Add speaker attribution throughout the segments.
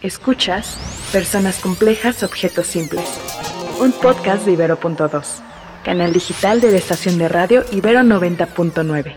Speaker 1: Escuchas Personas Complejas, Objetos Simples, un podcast de Ibero.2, canal digital de la estación de radio Ibero 90.9.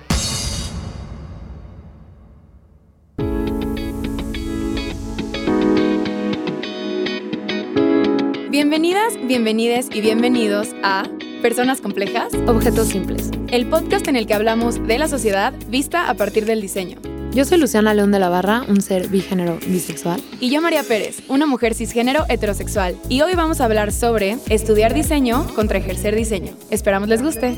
Speaker 2: Bienvenidas, bienvenides y bienvenidos a Personas Complejas,
Speaker 3: Objetos Simples,
Speaker 2: el podcast en el que hablamos de la sociedad vista a partir del diseño.
Speaker 3: Yo soy Luciana León de la Barra, un ser bigénero bisexual.
Speaker 2: Y yo María Pérez, una mujer cisgénero heterosexual. Y hoy vamos a hablar sobre estudiar diseño contra ejercer diseño. Esperamos les guste.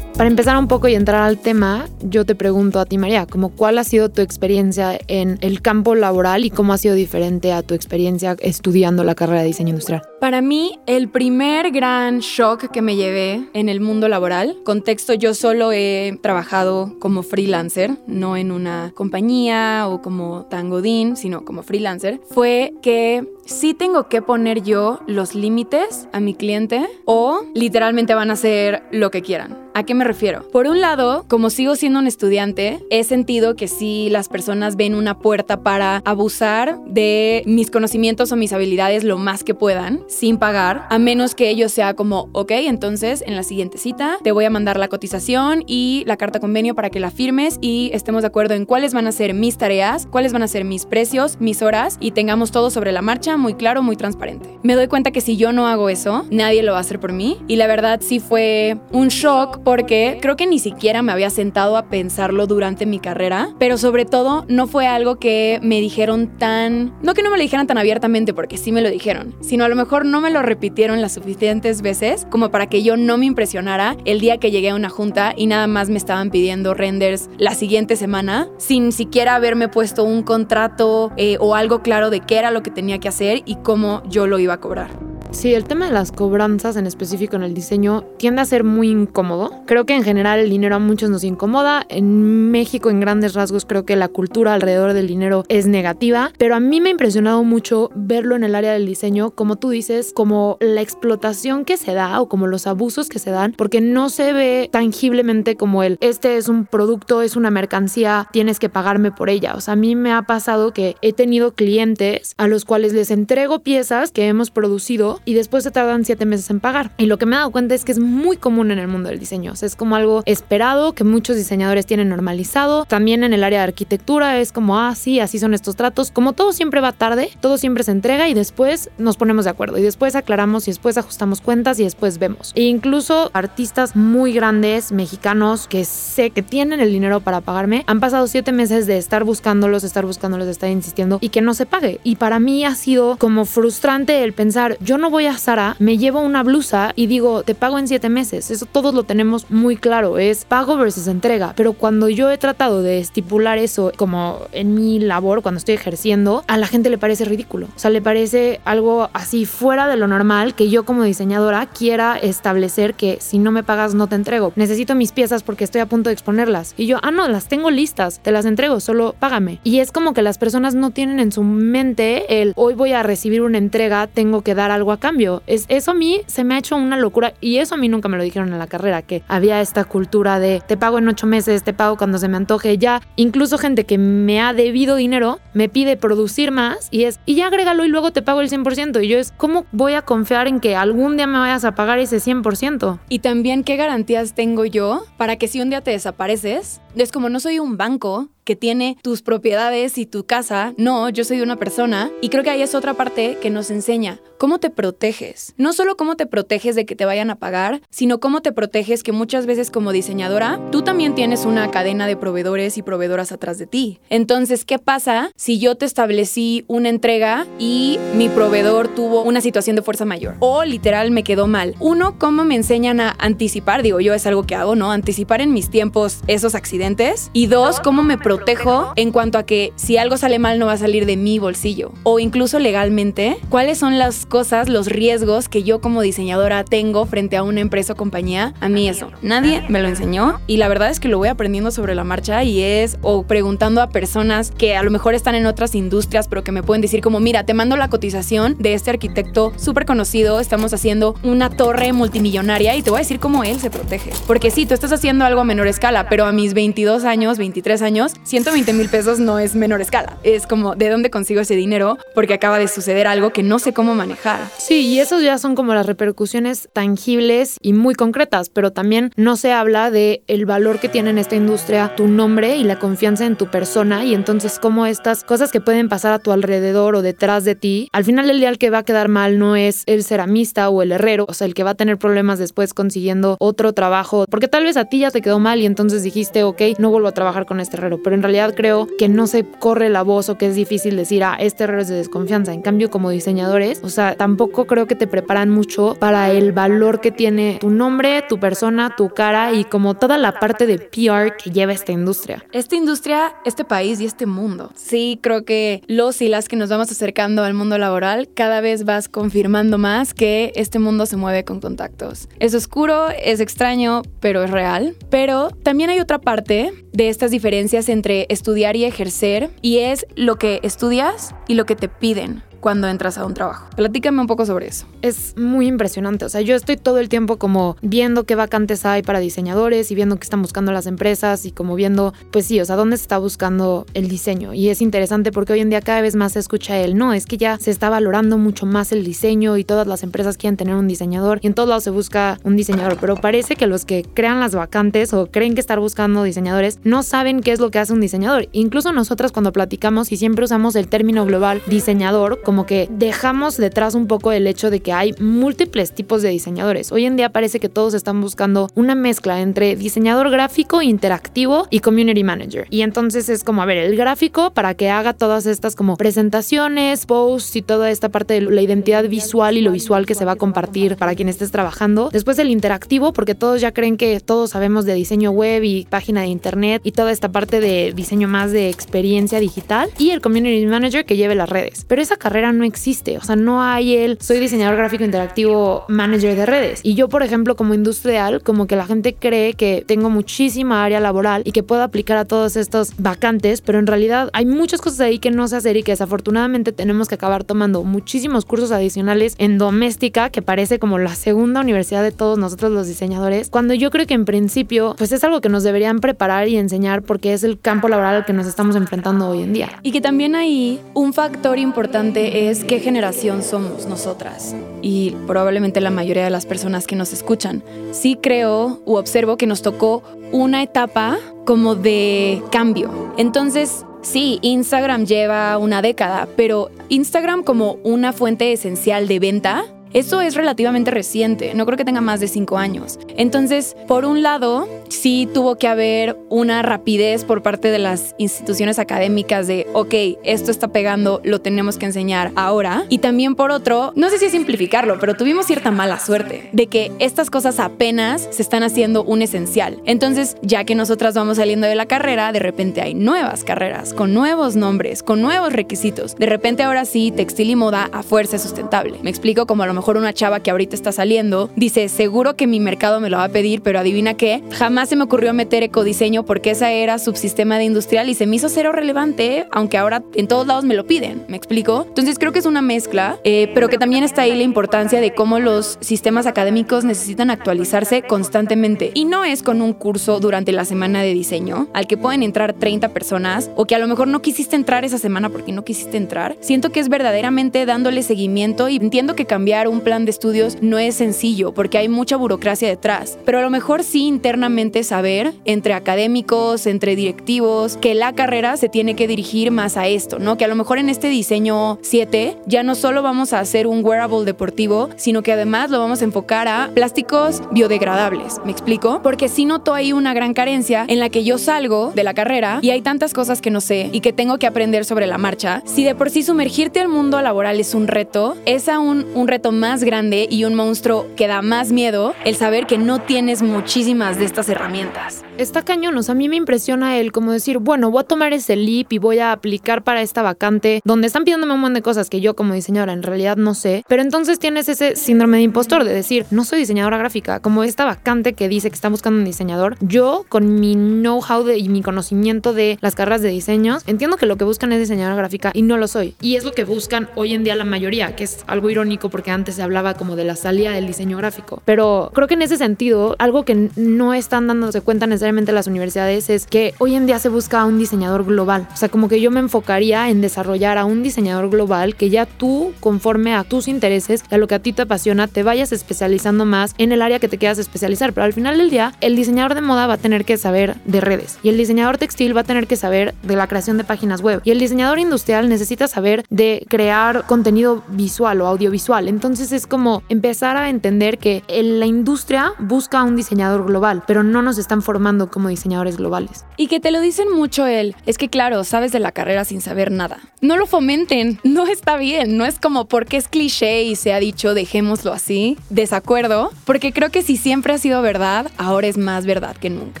Speaker 3: Para empezar un poco y entrar al tema, yo te pregunto a ti, María, como cuál ha sido tu experiencia en el campo laboral y cómo ha sido diferente a tu experiencia estudiando la carrera de diseño industrial.
Speaker 2: Para mí, el primer gran shock que me llevé en el mundo laboral, contexto, yo solo he trabajado como freelancer, no en una compañía o como tangodín, sino como freelancer, fue que sí tengo que poner yo los límites a mi cliente o literalmente van a hacer lo que quieran. ¿A qué me refiero? Por un lado, como sigo siendo un estudiante, he sentido que si las personas ven una puerta para abusar de mis conocimientos o mis habilidades lo más que puedan, sin pagar, a menos que ello sea como, ok, entonces en la siguiente cita te voy a mandar la cotización y la carta convenio para que la firmes y estemos de acuerdo en cuáles van a ser mis tareas, cuáles van a ser mis precios, mis horas y tengamos todo sobre la marcha muy claro, muy transparente. Me doy cuenta que si yo no hago eso, nadie lo va a hacer por mí y la verdad sí fue un shock porque creo que ni siquiera me había sentado a pensarlo durante mi carrera, pero sobre todo no fue algo que me dijeron tan, no que no me lo dijeran tan abiertamente porque sí me lo dijeron, sino a lo mejor no me lo repitieron las suficientes veces como para que yo no me impresionara el día que llegué a una junta y nada más me estaban pidiendo renders la siguiente semana sin siquiera haberme puesto un contrato eh, o algo claro de qué era lo que tenía que hacer y cómo yo lo iba a cobrar.
Speaker 3: Sí, el tema de las cobranzas en específico en el diseño tiende a ser muy incómodo. Creo que en general el dinero a muchos nos incomoda. En México, en grandes rasgos, creo que la cultura alrededor del dinero es negativa. Pero a mí me ha impresionado mucho verlo en el área del diseño, como tú dices, como la explotación que se da o como los abusos que se dan, porque no se ve tangiblemente como el, este es un producto, es una mercancía, tienes que pagarme por ella. O sea, a mí me ha pasado que he tenido clientes a los cuales les entrego piezas que hemos producido y después se tardan siete meses en pagar. Y lo que me he dado cuenta es que es muy común en el mundo del diseño. O sea, es como algo esperado que muchos diseñadores tienen normalizado. También en el área de arquitectura es como, ah, sí, así son estos tratos. Como todo siempre va tarde, todo siempre se entrega y después nos ponemos de acuerdo. Y después aclaramos y después ajustamos cuentas y después vemos. E incluso artistas muy grandes, mexicanos, que sé que tienen el dinero para pagarme, han pasado siete meses de estar buscándolos, estar buscándolos, de estar insistiendo y que no se pague. Y para mí ha sido como frustrante el pensar, yo no voy a Sara, me llevo una blusa y digo, te pago en siete meses. Eso todos lo tenemos muy claro, es pago versus entrega. Pero cuando yo he tratado de estipular eso como en mi labor, cuando estoy ejerciendo, a la gente le parece ridículo. O sea, le parece algo así fuera de lo normal que yo como diseñadora quiera establecer que si no me pagas no te entrego. Necesito mis piezas porque estoy a punto de exponerlas. Y yo, ah, no, las tengo listas, te las entrego, solo págame. Y es como que las personas no tienen en su mente el hoy voy a recibir una entrega, tengo que dar algo a cambio. Es, eso a mí se me ha hecho una locura y eso a mí nunca me lo dijeron en la carrera, que había esta cultura de te pago en ocho meses, te pago cuando se me antoje. Ya, incluso gente que me ha debido dinero me pide producir más y es, y ya agrégalo y luego te pago el 100%. Y yo es, ¿cómo voy a confiar en que algún día me vayas a pagar ese 100%?
Speaker 2: Y también, ¿qué garantías tengo yo para que si un día te desapareces, es como no soy un banco que tiene tus propiedades y tu casa. No, yo soy una persona. Y creo que ahí es otra parte que nos enseña cómo te proteges. No solo cómo te proteges de que te vayan a pagar, sino cómo te proteges que muchas veces como diseñadora, tú también tienes una cadena de proveedores y proveedoras atrás de ti. Entonces, ¿qué pasa si yo te establecí una entrega y mi proveedor tuvo una situación de fuerza mayor? O literal me quedó mal. Uno, ¿cómo me enseñan a anticipar? Digo, yo es algo que hago, ¿no? Anticipar en mis tiempos esos accidentes. Y dos, ¿cómo me protejo protejo en cuanto a que si algo sale mal no va a salir de mi bolsillo? O incluso legalmente, ¿cuáles son las cosas, los riesgos que yo como diseñadora tengo frente a una empresa o compañía? A mí eso, nadie me lo enseñó y la verdad es que lo voy aprendiendo sobre la marcha y es o preguntando a personas que a lo mejor están en otras industrias pero que me pueden decir como, mira, te mando la cotización de este arquitecto súper conocido, estamos haciendo una torre multimillonaria y te voy a decir cómo él se protege. Porque sí, tú estás haciendo algo a menor escala, pero a mis 22 años, 23 años, 120 mil pesos no es menor escala. Es como, ¿de dónde consigo ese dinero? Porque acaba de suceder algo que no sé cómo manejar.
Speaker 3: Sí, y esos ya son como las repercusiones tangibles y muy concretas, pero también no se habla de el valor que tiene en esta industria tu nombre y la confianza en tu persona y entonces cómo estas cosas que pueden pasar a tu alrededor o detrás de ti, al final del día el que va a quedar mal no es el ceramista o el herrero, o sea, el que va a tener problemas después consiguiendo otro trabajo, porque tal vez a ti ya te quedó mal y entonces dijiste, ok, no vuelvo a trabajar con este herrero, pero en realidad creo que no se corre la voz o que es difícil decir, ah, este herrero es de desconfianza. En cambio, como diseñadores, o sea, tampoco creo que te preparan mucho para el valor que tiene tu nombre, tu persona, tu cara y como toda la parte de PR que lleva esta industria.
Speaker 2: Esta industria, este país y este mundo. Sí, creo que los y las que nos vamos acercando al mundo laboral, cada vez vas confirmando más que este mundo se mueve con contactos. Es oscuro, es extraño, pero es real. Pero también hay otra parte de estas diferencias entre estudiar y ejercer y es lo que estudias y lo que te piden cuando entras a un trabajo. Platícame un poco sobre eso.
Speaker 3: Es muy impresionante. O sea, yo estoy todo el tiempo como viendo qué vacantes hay para diseñadores y viendo qué están buscando las empresas y como viendo, pues sí, o sea, dónde se está buscando el diseño. Y es interesante porque hoy en día cada vez más se escucha el no, es que ya se está valorando mucho más el diseño y todas las empresas quieren tener un diseñador y en todos lados se busca un diseñador. Pero parece que los que crean las vacantes o creen que estar buscando diseñadores no saben qué es lo que hace un diseñador. Incluso nosotras cuando platicamos y siempre usamos el término global diseñador, como que dejamos detrás un poco el hecho de que hay múltiples tipos de diseñadores. Hoy en día parece que todos están buscando una mezcla entre diseñador gráfico, interactivo y community manager. Y entonces es como, a ver, el gráfico para que haga todas estas como presentaciones, posts y toda esta parte de la identidad visual y lo visual que se va a compartir para quien estés trabajando. Después el interactivo, porque todos ya creen que todos sabemos de diseño web y página de internet y toda esta parte de diseño más de experiencia digital. Y el community manager que lleve las redes. Pero esa carrera no existe. O sea, no hay el soy diseñador gráfico interactivo manager de redes. Y yo, por ejemplo, como industrial, como que la gente cree que tengo muchísima área laboral y que puedo aplicar a todos estos vacantes, pero en realidad hay muchas cosas ahí que no sé hacer y que desafortunadamente tenemos que acabar tomando muchísimos cursos adicionales en doméstica, que parece como la segunda universidad de todos nosotros los diseñadores, cuando yo creo que en principio, pues es algo que nos deberían preparar y enseñar porque es el campo laboral al que nos estamos enfrentando hoy en día.
Speaker 2: Y que también hay un factor importante es qué generación somos nosotras y probablemente la mayoría de las personas que nos escuchan. Sí creo u observo que nos tocó una etapa como de cambio. Entonces, sí, Instagram lleva una década, pero Instagram como una fuente esencial de venta eso es relativamente reciente, no creo que tenga más de cinco años. Entonces, por un lado, sí tuvo que haber una rapidez por parte de las instituciones académicas de, ok, esto está pegando, lo tenemos que enseñar ahora. Y también por otro, no sé si simplificarlo, pero tuvimos cierta mala suerte de que estas cosas apenas se están haciendo un esencial. Entonces, ya que nosotras vamos saliendo de la carrera, de repente hay nuevas carreras, con nuevos nombres, con nuevos requisitos. De repente ahora sí, textil y moda a fuerza sustentable. Me explico como a lo mejor una chava que ahorita está saliendo dice, seguro que mi mercado me lo va a pedir, pero adivina qué, jamás se me ocurrió meter ecodiseño porque esa era subsistema de industrial y se me hizo cero relevante, aunque ahora en todos lados me lo piden, ¿me explico? Entonces creo que es una mezcla, eh, pero que también está ahí la importancia de cómo los sistemas académicos necesitan actualizarse constantemente. Y no es con un curso durante la semana de diseño al que pueden entrar 30 personas o que a lo mejor no quisiste entrar esa semana porque no quisiste entrar. Siento que es verdaderamente dándole seguimiento y entiendo que cambiar un plan de estudios no es sencillo porque hay mucha burocracia detrás, pero a lo mejor sí internamente saber entre académicos, entre directivos, que la carrera se tiene que dirigir más a esto, ¿no? Que a lo mejor en este diseño 7 ya no solo vamos a hacer un wearable deportivo, sino que además lo vamos a enfocar a plásticos biodegradables, ¿me explico? Porque sí noto ahí una gran carencia en la que yo salgo de la carrera y hay tantas cosas que no sé y que tengo que aprender sobre la marcha. Si de por sí sumergirte al mundo laboral es un reto, es aún un reto más grande y un monstruo que da más miedo el saber que no tienes muchísimas de estas herramientas.
Speaker 3: Está cañón, o sea, a mí me impresiona el como decir, bueno, voy a tomar ese leap y voy a aplicar para esta vacante donde están pidiéndome un montón de cosas que yo como diseñadora en realidad no sé, pero entonces tienes ese síndrome de impostor de decir, no soy diseñadora gráfica, como esta vacante que dice que está buscando un diseñador, yo con mi know-how y mi conocimiento de las carreras de diseños, entiendo que lo que buscan es diseñadora gráfica y no lo soy. Y es lo que buscan hoy en día la mayoría, que es algo irónico porque antes se hablaba como de la salida del diseño gráfico. Pero creo que en ese sentido, algo que no están dándose cuenta necesariamente las universidades es que hoy en día se busca a un diseñador global. O sea, como que yo me enfocaría en desarrollar a un diseñador global que ya tú, conforme a tus intereses y a lo que a ti te apasiona, te vayas especializando más en el área que te quieras especializar. Pero al final del día, el diseñador de moda va a tener que saber de redes y el diseñador textil va a tener que saber de la creación de páginas web y el diseñador industrial necesita saber de crear contenido visual o audiovisual. Entonces es como empezar a entender que la industria busca un diseñador global, pero no nos están formando como diseñadores globales.
Speaker 2: Y que te lo dicen mucho él, es que claro, sabes de la carrera sin saber nada. No lo fomenten, no está bien, no es como porque es cliché y se ha dicho dejémoslo así, desacuerdo, porque creo que si siempre ha sido verdad, ahora es más verdad que nunca.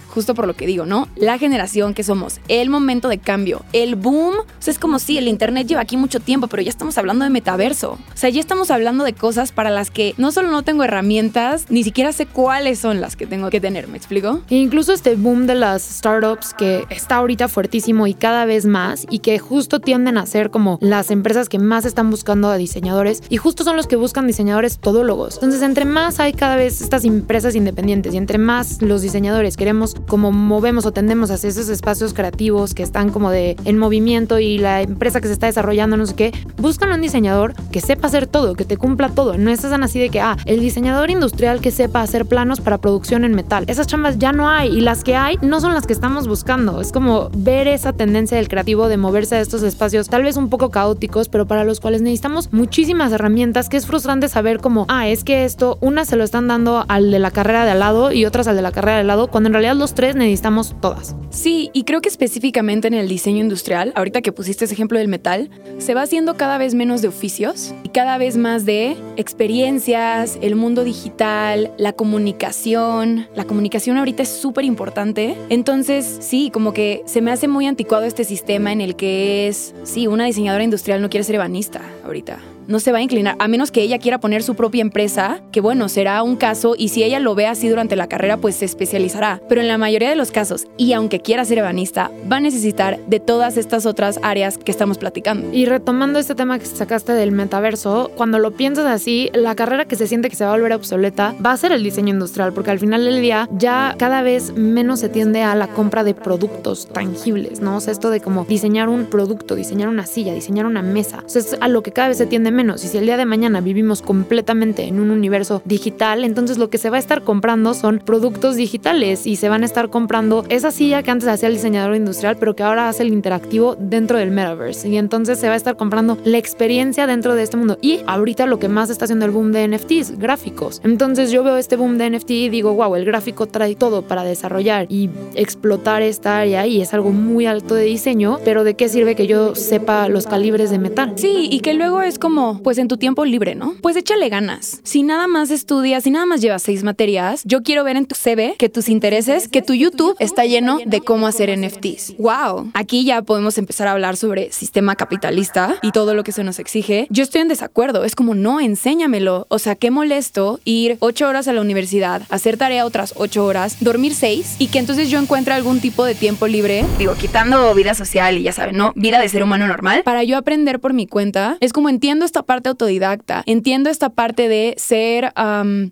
Speaker 2: Justo por lo que digo, ¿no? La generación que somos, el momento de cambio, el boom, o sea, es como si el internet lleva aquí mucho tiempo, pero ya estamos hablando de metaverso. O sea, ya estamos hablando de cosas para las que no solo no tengo herramientas, ni siquiera sé cuáles son las que tengo que tener, ¿me explico?
Speaker 3: E incluso este boom de las startups que está ahorita fuertísimo y cada vez más y que justo tienden a ser como las empresas que más están buscando a diseñadores y justo son los que buscan diseñadores todólogos. Entonces, entre más hay cada vez estas empresas independientes y entre más los diseñadores queremos como movemos o tendemos hacia esos espacios creativos que están como de en movimiento y la empresa que se está desarrollando, no sé qué, buscan un diseñador que sepa hacer todo, que te cumpla No están así de que, ah, el diseñador industrial que sepa hacer planos para producción en metal. Esas chambas ya no hay y las que hay no son las que estamos buscando. Es como ver esa tendencia del creativo de moverse a estos espacios tal vez un poco caóticos, pero para los cuales necesitamos muchísimas herramientas que es frustrante saber como, ah, es que esto, una se lo están dando al de la carrera de al lado y otras al de la carrera de al lado, cuando en realidad los tres necesitamos todas.
Speaker 2: Sí, y creo que específicamente en el diseño industrial, ahorita que pusiste ese ejemplo del metal, se va haciendo cada vez menos de oficios y cada vez más de experiencias, el mundo digital, la comunicación. La comunicación ahorita es súper importante entonces, sí, como que se me hace muy anticuado este sistema en el que es, sí, una diseñadora industrial no quiere ser ebanista ahorita no se va a inclinar, a menos que ella quiera poner su propia empresa, que bueno, será un caso y si ella lo ve así durante la carrera, pues se especializará. Pero en la mayoría de los casos, y aunque quiera ser ebanista, va a necesitar de todas estas otras áreas que estamos platicando.
Speaker 3: Y retomando este tema que sacaste del metaverso, cuando lo piensas así, la carrera que se siente que se va a volver obsoleta va a ser el diseño industrial, porque al final del día ya cada vez menos se tiende a la compra de productos tangibles, ¿no? O sea, esto de como diseñar un producto, diseñar una silla, diseñar una mesa, o sea, es a lo que cada vez se tiende menos. Y si el día de mañana vivimos completamente en un universo digital, entonces lo que se va a estar comprando son productos digitales y se van a estar comprando esa silla que antes hacía el diseñador industrial, pero que ahora hace el interactivo dentro del metaverse. Y entonces se va a estar comprando la experiencia dentro de este mundo. Y ahorita lo que más está haciendo el boom de NFTs, gráficos. Entonces yo veo este boom de NFT y digo, wow, el gráfico trae todo para desarrollar y explotar esta área y es algo muy alto de diseño, pero ¿de qué sirve que yo sepa los calibres de metal?
Speaker 2: Sí, y que luego es pues en tu tiempo libre, ¿no? Pues échale ganas. Si nada más estudias, si nada más llevas seis materias, yo quiero ver en tu CV que tus intereses, que tu YouTube está lleno de cómo hacer NFTs. ¡Wow! Aquí ya podemos empezar a hablar sobre sistema capitalista y todo lo que se nos exige. Yo estoy en desacuerdo. Es como, no, enséñamelo. O sea, qué molesto ir ocho horas a la universidad, hacer tarea otras ocho horas, dormir seis y que entonces yo encuentre algún tipo de tiempo libre, digo, quitando vida social y ya saben, ¿no? Vida de ser humano normal, para yo aprender por mi cuenta. Es como entiendo esta parte autodidacta, entiendo esta parte de ser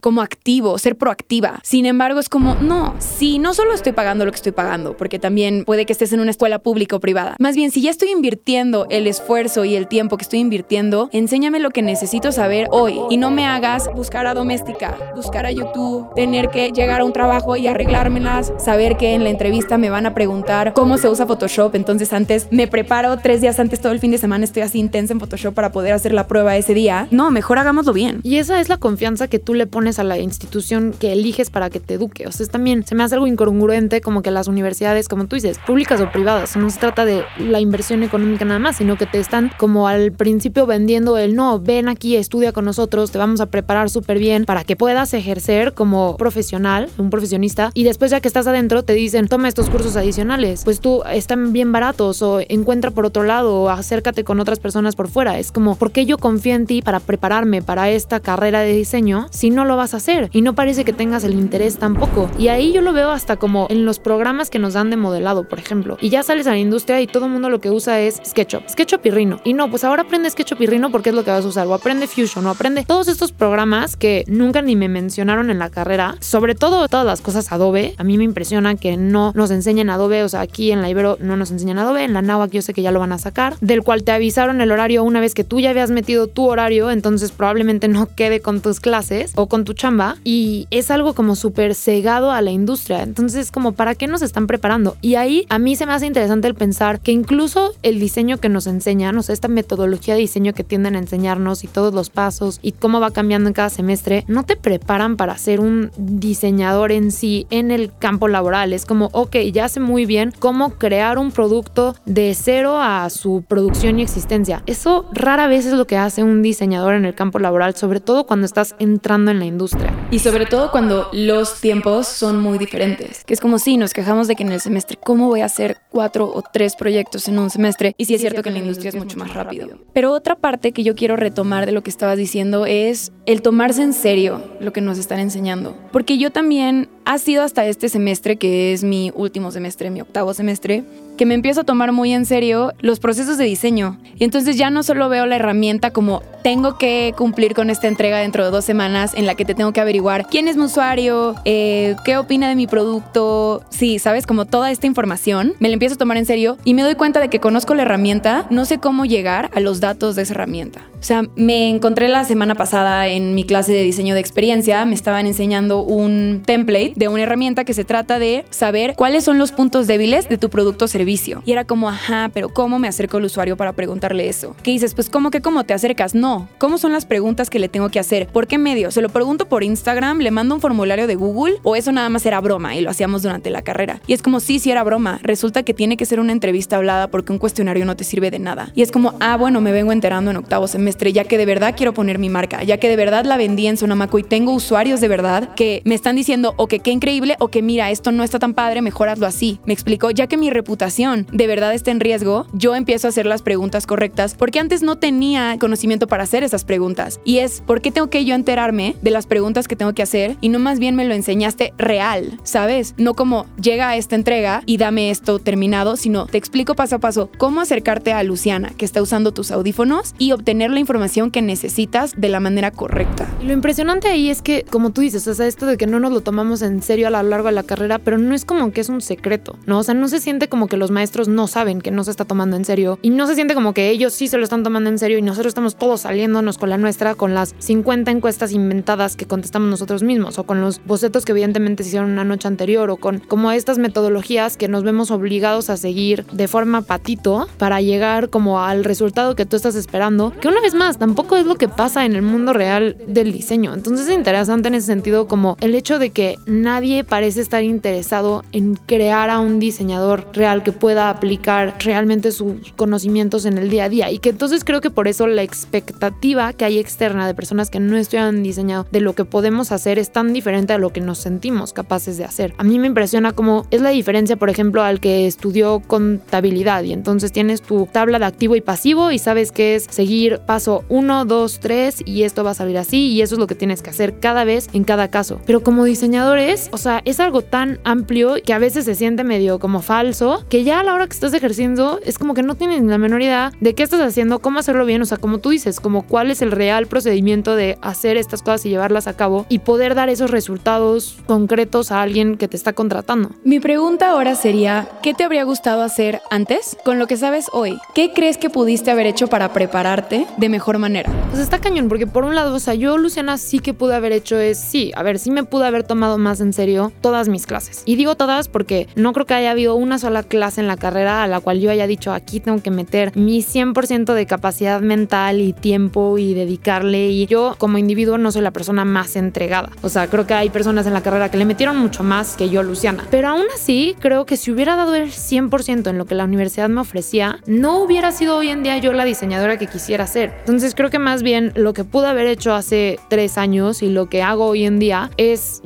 Speaker 2: como activo, ser proactiva. Sin embargo, es como, no, si no solo estoy pagando lo que estoy pagando, porque también puede que estés en una escuela pública o privada. Más bien, si ya estoy invirtiendo el esfuerzo y el tiempo que estoy invirtiendo, enséñame lo que necesito saber hoy y no me hagas buscar a doméstica, buscar a YouTube, tener que llegar a un trabajo y arreglármelas, saber que en la entrevista me van a preguntar cómo se usa Photoshop. Entonces antes me preparo tres días antes, todo el fin de semana estoy así intensa en Photoshop para poder hacer la prueba ese día. No, mejor hagámoslo bien.
Speaker 3: Y esa es la confianza que tú le pones a la institución que eliges para que te eduque. O sea, también se me hace algo incongruente como que las universidades, como tú dices, públicas o privadas, no se trata de la inversión económica nada más, sino que te están como al principio vendiendo el no, ven aquí, estudia con nosotros, te vamos a preparar súper bien para que puedas ejercer como profesional, un profesionista, y después ya que estás adentro te dicen, toma estos cursos adicionales, pues tú están bien baratos o encuentra por otro lado o acércate con otras personas por fuera. Es como, ¿por qué yo confío en ti para prepararme para esta carrera de diseño si no lo vas a hacer? Y no parece que tengas el interés tampoco. Y ahí yo lo veo hasta como en los programas que nos dan de modelado, por ejemplo. Y ya sales a la industria y todo el mundo lo que usa es SketchUp, SketchUp y Rhino. Y no, pues ahora aprende SketchUp y Rhino porque es lo que vas a usar. O aprende Fusion o aprende todos estos programas que nunca ni me mencionaron en la carrera. Sobre todo todas las cosas Adobe. A mí me impresiona que no nos enseñen Adobe. O sea, aquí en la Ibero no nos enseñan Adobe. En la NAWAC yo sé que ya lo van a sacar. Del cual te avisaron el horario una vez que tú ya habías metido tu horario. Entonces probablemente no quede con tus clases o con tu chamba. Y es algo como súper cegado a la industria. Entonces, como, ¿para qué nos están preparando? Y ahí a mí se me hace interesante el pensar que incluso el diseño que nos enseñan, o sea, esta metodología de diseño que tienden a enseñarnos y todos los pasos y cómo va cambiando en cada semestre, no te preparan para ser un diseñador en sí en el campo laboral. Es como, ok, ya sé muy bien cómo crear un producto de cero a su producción y existencia. Eso rara vez es lo que hace un diseñador en el campo laboral, sobre todo cuando estás entrando en la industria.
Speaker 2: Y sobre todo cuando los tiempos son muy diferentes. Que es como si nos quejamos de que en el semestre, ¿cómo voy a hacer cuatro o tres proyectos en un semestre? Y sí es cierto que en la industria es mucho más rápido. Pero otra parte que yo quiero retomar de lo que estabas diciendo es el tomarse en serio lo que nos están enseñando. Porque yo también ha sido hasta este semestre, que es mi último semestre, mi octavo semestre, que me empiezo a tomar muy en serio los procesos de diseño. Y entonces ya no solo veo la herramienta como tengo que cumplir con esta entrega dentro de dos semanas en la que te tengo que averiguar quién es mi usuario, eh, qué opina de mi producto, sí, sabes, como toda esta información, me la empiezo a tomar en serio y me doy cuenta de que conozco la herramienta, no sé cómo llegar a los datos de esa herramienta. O sea, me encontré la semana pasada en mi clase de diseño de experiencia, me estaban enseñando un template de una herramienta que se trata de saber cuáles son los puntos débiles de tu producto o servicio. Y era como, ajá, pero ¿cómo me acerco al usuario para preguntarle eso? ¿Qué dices? Pues ¿cómo que cómo te acercas? No. ¿Cómo son las preguntas que le tengo que hacer? ¿Por qué medio? ¿Se lo pregunto por Instagram? ¿Le mando un formulario de Google? ¿O eso nada más era broma y lo hacíamos durante la carrera? Y es como, sí, sí era broma. Resulta que tiene que ser una entrevista hablada porque un cuestionario no te sirve de nada. Y es como, ah, bueno, me vengo enterando en octavo semestre, ya que de verdad quiero poner mi marca, ya que de verdad la vendí en Sonamaco y tengo usuarios de verdad que me están diciendo o que qué increíble o que mira, esto no está tan padre, mejor hazlo así. Me explicó, ya que mi reputación de verdad está en riesgo, yo empiezo a hacer las preguntas correctas porque antes no tenía conocimiento para hacer esas preguntas. Y es, ¿por qué tengo que yo enterarme de las preguntas que tengo que hacer y no más bien me lo enseñaste real, ¿sabes? No como llega a esta entrega y dame esto terminado, sino te explico paso a paso cómo acercarte a Luciana, que está usando tus audífonos, y obtener la información que necesitas de la manera correcta.
Speaker 3: Lo impresionante ahí es que, como tú dices, o sea, esto de que no nos lo tomamos en serio a lo largo de la carrera, pero no es como que es un secreto, ¿no? O sea, no se siente como que los maestros no saben que no se está tomando en serio y no se siente como que ellos sí se lo están tomando en serio y nosotros estamos todos saliéndonos con la nuestra, con las 50 encuestas inventadas que contestamos nosotros mismos o con los bocetos que evidentemente se hicieron una noche anterior o con como estas metodologías que nos vemos obligados a seguir de forma patito para llegar como al resultado que tú estás esperando, que una vez más tampoco es lo que pasa en el mundo real del diseño. Entonces es interesante en ese sentido como el hecho de que nadie parece estar interesado en crear a un diseñador real que pueda aplicar realmente sus conocimientos en el día a día y que entonces creo que por eso la expectativa que hay externa de personas que no estudian diseño de lo que podemos hacer es tan diferente a lo que nos sentimos capaces de hacer. A mí me impresiona cómo es la diferencia, por ejemplo, al que estudió contabilidad y entonces tienes tu tabla de activo y pasivo y sabes que es seguir paso 1, 2, 3 y esto va a salir así y eso es lo que tienes que hacer cada vez en cada caso. Pero como diseñadores, o sea, es algo tan amplio que a veces se siente medio como falso, que ya a la hora que estás ejerciendo es como que no tienes la menor idea de qué estás haciendo, cómo hacerlo bien, o sea, como tú dices, como cuál es el real procedimiento de hacer estas cosas y llevarlas a cabo y poder dar esos resultados concretos a alguien que te está contratando.
Speaker 2: Mi pregunta ahora sería, ¿qué te habría gustado hacer antes con lo que sabes hoy? ¿Qué crees que pudiste haber hecho para prepararte de mejor manera?
Speaker 3: Pues está cañón, porque por un lado, o sea, yo, Luciana, sí que pude haber hecho es, sí, a ver, sí me pude haber tomado más en serio todas mis clases. Y digo todas porque no creo que haya habido una sola clase en la carrera a la cual yo haya dicho, aquí tengo que meter mi 100% de capacidad mental y tiempo y dedicarle. Y yo como individuo no soy la persona más entregada. O sea, creo que hay personas en la carrera que le metieron mucho más que yo, Luciana. Pero aún así, creo que si hubiera dado el 100% en lo que la universidad me ofrecía, no hubiera sido hoy en día yo la diseñadora que quisiera ser. Entonces creo que más bien lo que pude haber hecho hace tres años y lo que hago hoy en día es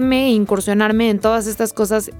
Speaker 3: e incursionarme en todas estas cosas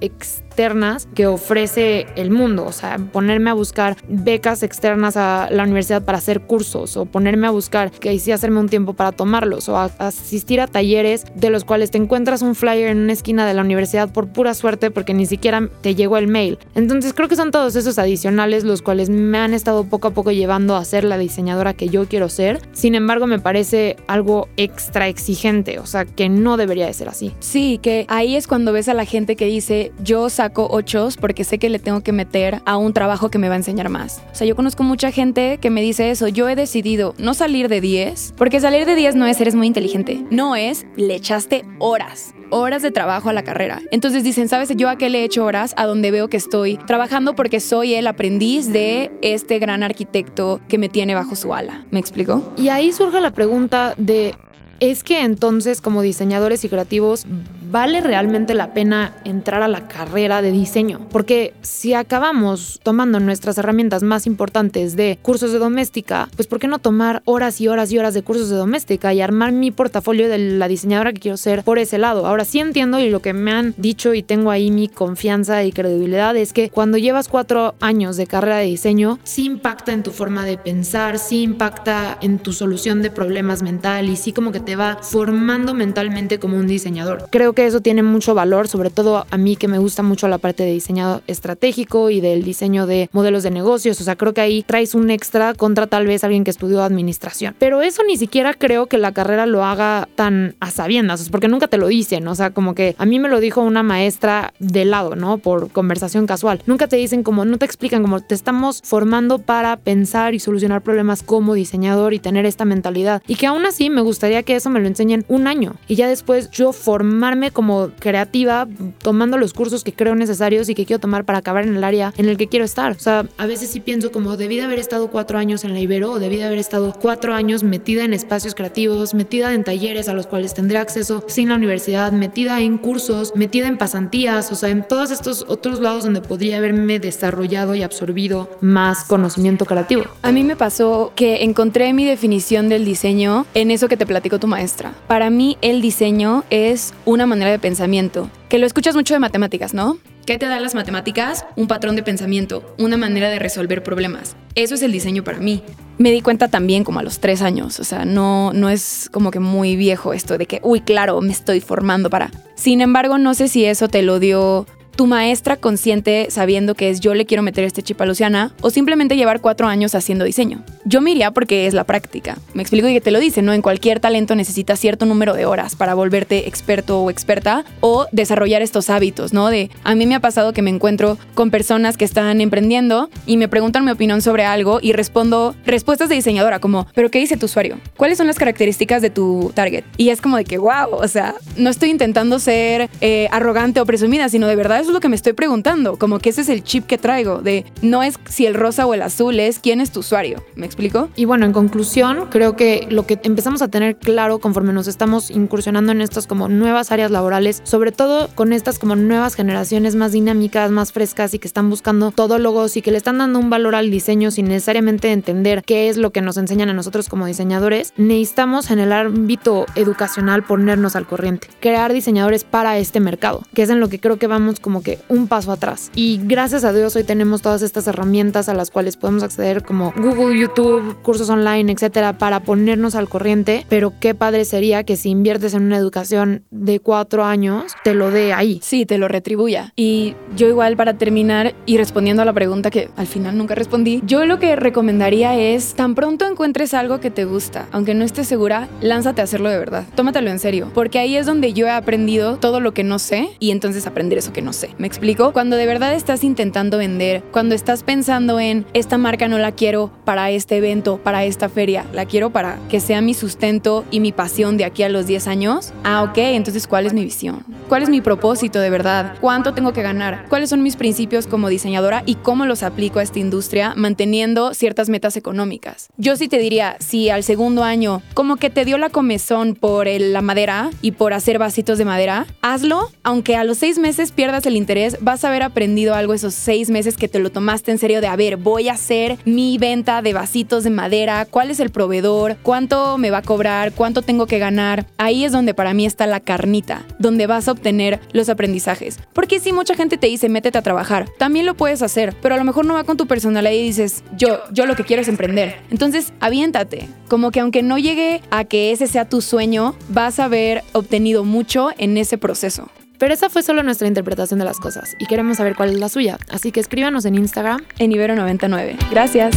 Speaker 3: externas que ofrece el mundo. O sea, ponerme a buscar becas externas a la universidad para hacer cursos o ponerme a buscar que sí hacerme un tiempo para tomarlos o asistir a talleres de los cuales te encuentras un flyer en una esquina de la universidad por pura suerte porque ni siquiera te llegó el mail. Entonces creo que son todos esos adicionales los cuales me han estado poco a poco llevando a ser la diseñadora que yo quiero ser. Sin embargo, me parece algo extra exigente, o sea, que no debería de ser así.
Speaker 2: Sí, que ahí es cuando ves a la gente que dice, yo saco ochos porque sé que le tengo que meter a un trabajo que me va a enseñar más. O sea, yo conozco mucha gente que me dice eso, yo he decidido no salir de 10, porque salir de 10 no es eres muy inteligente, no es le echaste horas horas de trabajo a la carrera. Entonces dicen, ¿sabes? Yo a qué le he hecho horas a donde veo que estoy trabajando porque soy el aprendiz de este gran arquitecto que me tiene bajo su ala. ¿Me explico?
Speaker 3: Y ahí surge la pregunta de, ¿es que entonces como diseñadores y creativos ¿vale realmente la pena entrar a la carrera de diseño? Porque si acabamos tomando nuestras herramientas más importantes de cursos de doméstica, pues ¿por qué no tomar horas y horas y horas de cursos de doméstica y armar mi portafolio de la diseñadora que quiero ser por ese lado? Ahora sí entiendo y lo que me han dicho y tengo ahí mi confianza y credibilidad es que cuando llevas cuatro años de carrera de diseño, sí impacta en tu forma de pensar, sí impacta en tu solución de problemas mental y sí como que te va formando mentalmente como un diseñador. Creo que eso tiene mucho valor, sobre todo a mí que me gusta mucho la parte de diseño estratégico y del diseño de modelos de negocios. O sea, creo que ahí traes un extra contra tal vez alguien que estudió administración. Pero eso ni siquiera creo que la carrera lo haga tan a sabiendas, porque nunca te lo dicen. O sea, como que a mí me lo dijo una maestra de lado, ¿no? Por conversación casual. Nunca te dicen como, no te explican como te estamos formando para pensar y solucionar problemas como diseñador y tener esta mentalidad. Y que aún así me gustaría que eso me lo enseñen un año y ya después yo formarme como creativa tomando los cursos que creo necesarios y que quiero tomar para acabar en el área en el que quiero estar. O sea, a veces sí pienso como debí de haber estado cuatro años en la Ibero o debí de haber estado cuatro años metida en espacios creativos, metida en talleres a los cuales tendré acceso sin la universidad, metida en cursos, metida en pasantías, o sea, en todos estos otros lados donde podría haberme desarrollado y absorbido más conocimiento creativo.
Speaker 2: A mí me pasó que encontré mi definición del diseño en eso que te platicó tu maestra. Para mí el diseño es una manera de pensamiento, que lo escuchas mucho de matemáticas, ¿no? ¿Qué te dan las matemáticas? Un patrón de pensamiento, una manera de resolver problemas. Eso es el diseño para mí. Me di cuenta también como a los tres años, o sea, no, no es como que muy viejo esto de que, uy, claro, me estoy formando para... Sin embargo, no sé si eso te lo dio tu maestra consciente sabiendo que es yo le quiero meter este chip a Luciana o simplemente llevar cuatro años haciendo diseño. Yo me iría porque es la práctica. Me explico y que te lo dice, ¿no? En cualquier talento necesitas cierto número de horas para volverte experto o experta o desarrollar estos hábitos, ¿no? De a mí me ha pasado que me encuentro con personas que están emprendiendo y me preguntan mi opinión sobre algo y respondo respuestas de diseñadora como, ¿pero qué dice tu usuario? ¿Cuáles son las características de tu target? Y es como de que, wow, o sea, no estoy intentando ser eh, arrogante o presumida, sino de verdad es lo que me estoy preguntando, como que ese es el chip que traigo, de no es si el rosa o el azul, es quién es tu usuario. ¿Me explico?
Speaker 3: Y bueno, en conclusión, creo que lo que empezamos a tener claro conforme nos estamos incursionando en estas como nuevas áreas laborales, sobre todo con estas como nuevas generaciones más dinámicas, más frescas y que están buscando todólogos y que le están dando un valor al diseño sin necesariamente entender qué es lo que nos enseñan a nosotros como diseñadores, necesitamos en el ámbito educacional ponernos al corriente, crear diseñadores para este mercado, que es en lo que creo que vamos que un paso atrás. Y gracias a Dios hoy tenemos todas estas herramientas a las cuales podemos acceder como Google, YouTube, cursos online, etcétera, para ponernos al corriente. Pero qué padre sería que si inviertes en una educación de cuatro años, te lo dé ahí.
Speaker 2: Sí, te lo retribuya. Y yo igual para terminar y respondiendo a la pregunta que al final nunca respondí, yo lo que recomendaría es tan pronto encuentres algo que te gusta, aunque no estés segura, lánzate a hacerlo de verdad. Tómatelo en serio, porque ahí es donde yo he aprendido todo lo que no sé y entonces aprender eso que no sé. ¿Me explico? Cuando de verdad estás intentando vender, cuando estás pensando en esta marca no la quiero para este evento, para esta feria, la quiero para que sea mi sustento y mi pasión de aquí a los 10 años. Ah, ok, entonces ¿cuál es mi visión? ¿Cuál es mi propósito de verdad? ¿Cuánto tengo que ganar? ¿Cuáles son mis principios como diseñadora y cómo los aplico a esta industria manteniendo ciertas metas económicas? Yo sí te diría, si al segundo año como que te dio la comezón por la madera y por hacer vasitos de madera, hazlo, aunque a los seis meses pierdas el interés, vas a haber aprendido algo esos seis meses que te lo tomaste en serio de, a ver, voy a hacer mi venta de vasitos de madera, cuál es el proveedor, cuánto me va a cobrar, cuánto tengo que ganar. Ahí es donde para mí está la carnita, donde vas a obtener los aprendizajes. Porque si mucha gente te dice, métete a trabajar, también lo puedes hacer, pero a lo mejor no va con tu personalidad y dices, yo, yo lo que quiero es emprender. Entonces, aviéntate. Como que aunque no llegue a que ese sea tu sueño, vas a haber obtenido mucho en ese proceso.
Speaker 3: Pero esa fue solo nuestra interpretación de las cosas y queremos saber cuál es la suya. Así que escríbanos en Instagram
Speaker 2: en Ibero99. Gracias.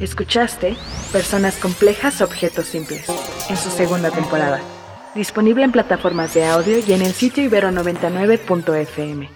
Speaker 1: Escuchaste Personas Complejas, Objetos Simples, en su segunda temporada. Disponible en plataformas de audio y en el sitio ibero99.fm.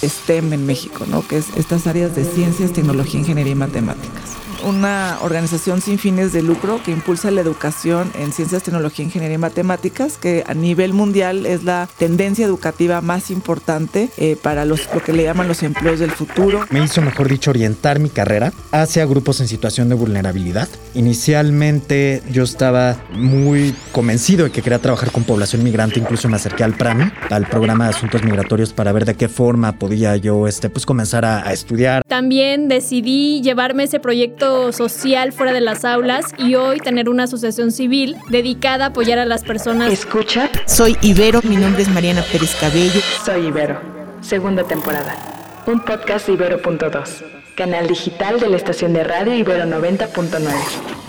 Speaker 4: STEM en México, ¿no? Que es estas áreas de ciencias, tecnología, ingeniería y matemáticas una organización sin fines de lucro que impulsa la educación en ciencias, tecnología, ingeniería y matemáticas, que a nivel mundial es la tendencia educativa más importante eh, para los, lo que le llaman los empleos del futuro.
Speaker 5: Me hizo, mejor dicho, orientar mi carrera hacia grupos en situación de vulnerabilidad. Inicialmente yo estaba muy convencido de que quería trabajar con población migrante, incluso me acerqué al PRAMI, al programa de asuntos migratorios, para ver de qué forma podía yo este, pues, comenzar a, a estudiar.
Speaker 6: También decidí llevarme ese proyecto social fuera de las aulas y hoy tener una asociación civil dedicada a apoyar a las personas.
Speaker 1: Escucha.
Speaker 7: Soy Ibero, mi nombre es Mariana Pérez Cabello.
Speaker 1: Soy Ibero, segunda temporada. Un podcast Ibero.2, canal digital de la estación de radio Ibero 90.9.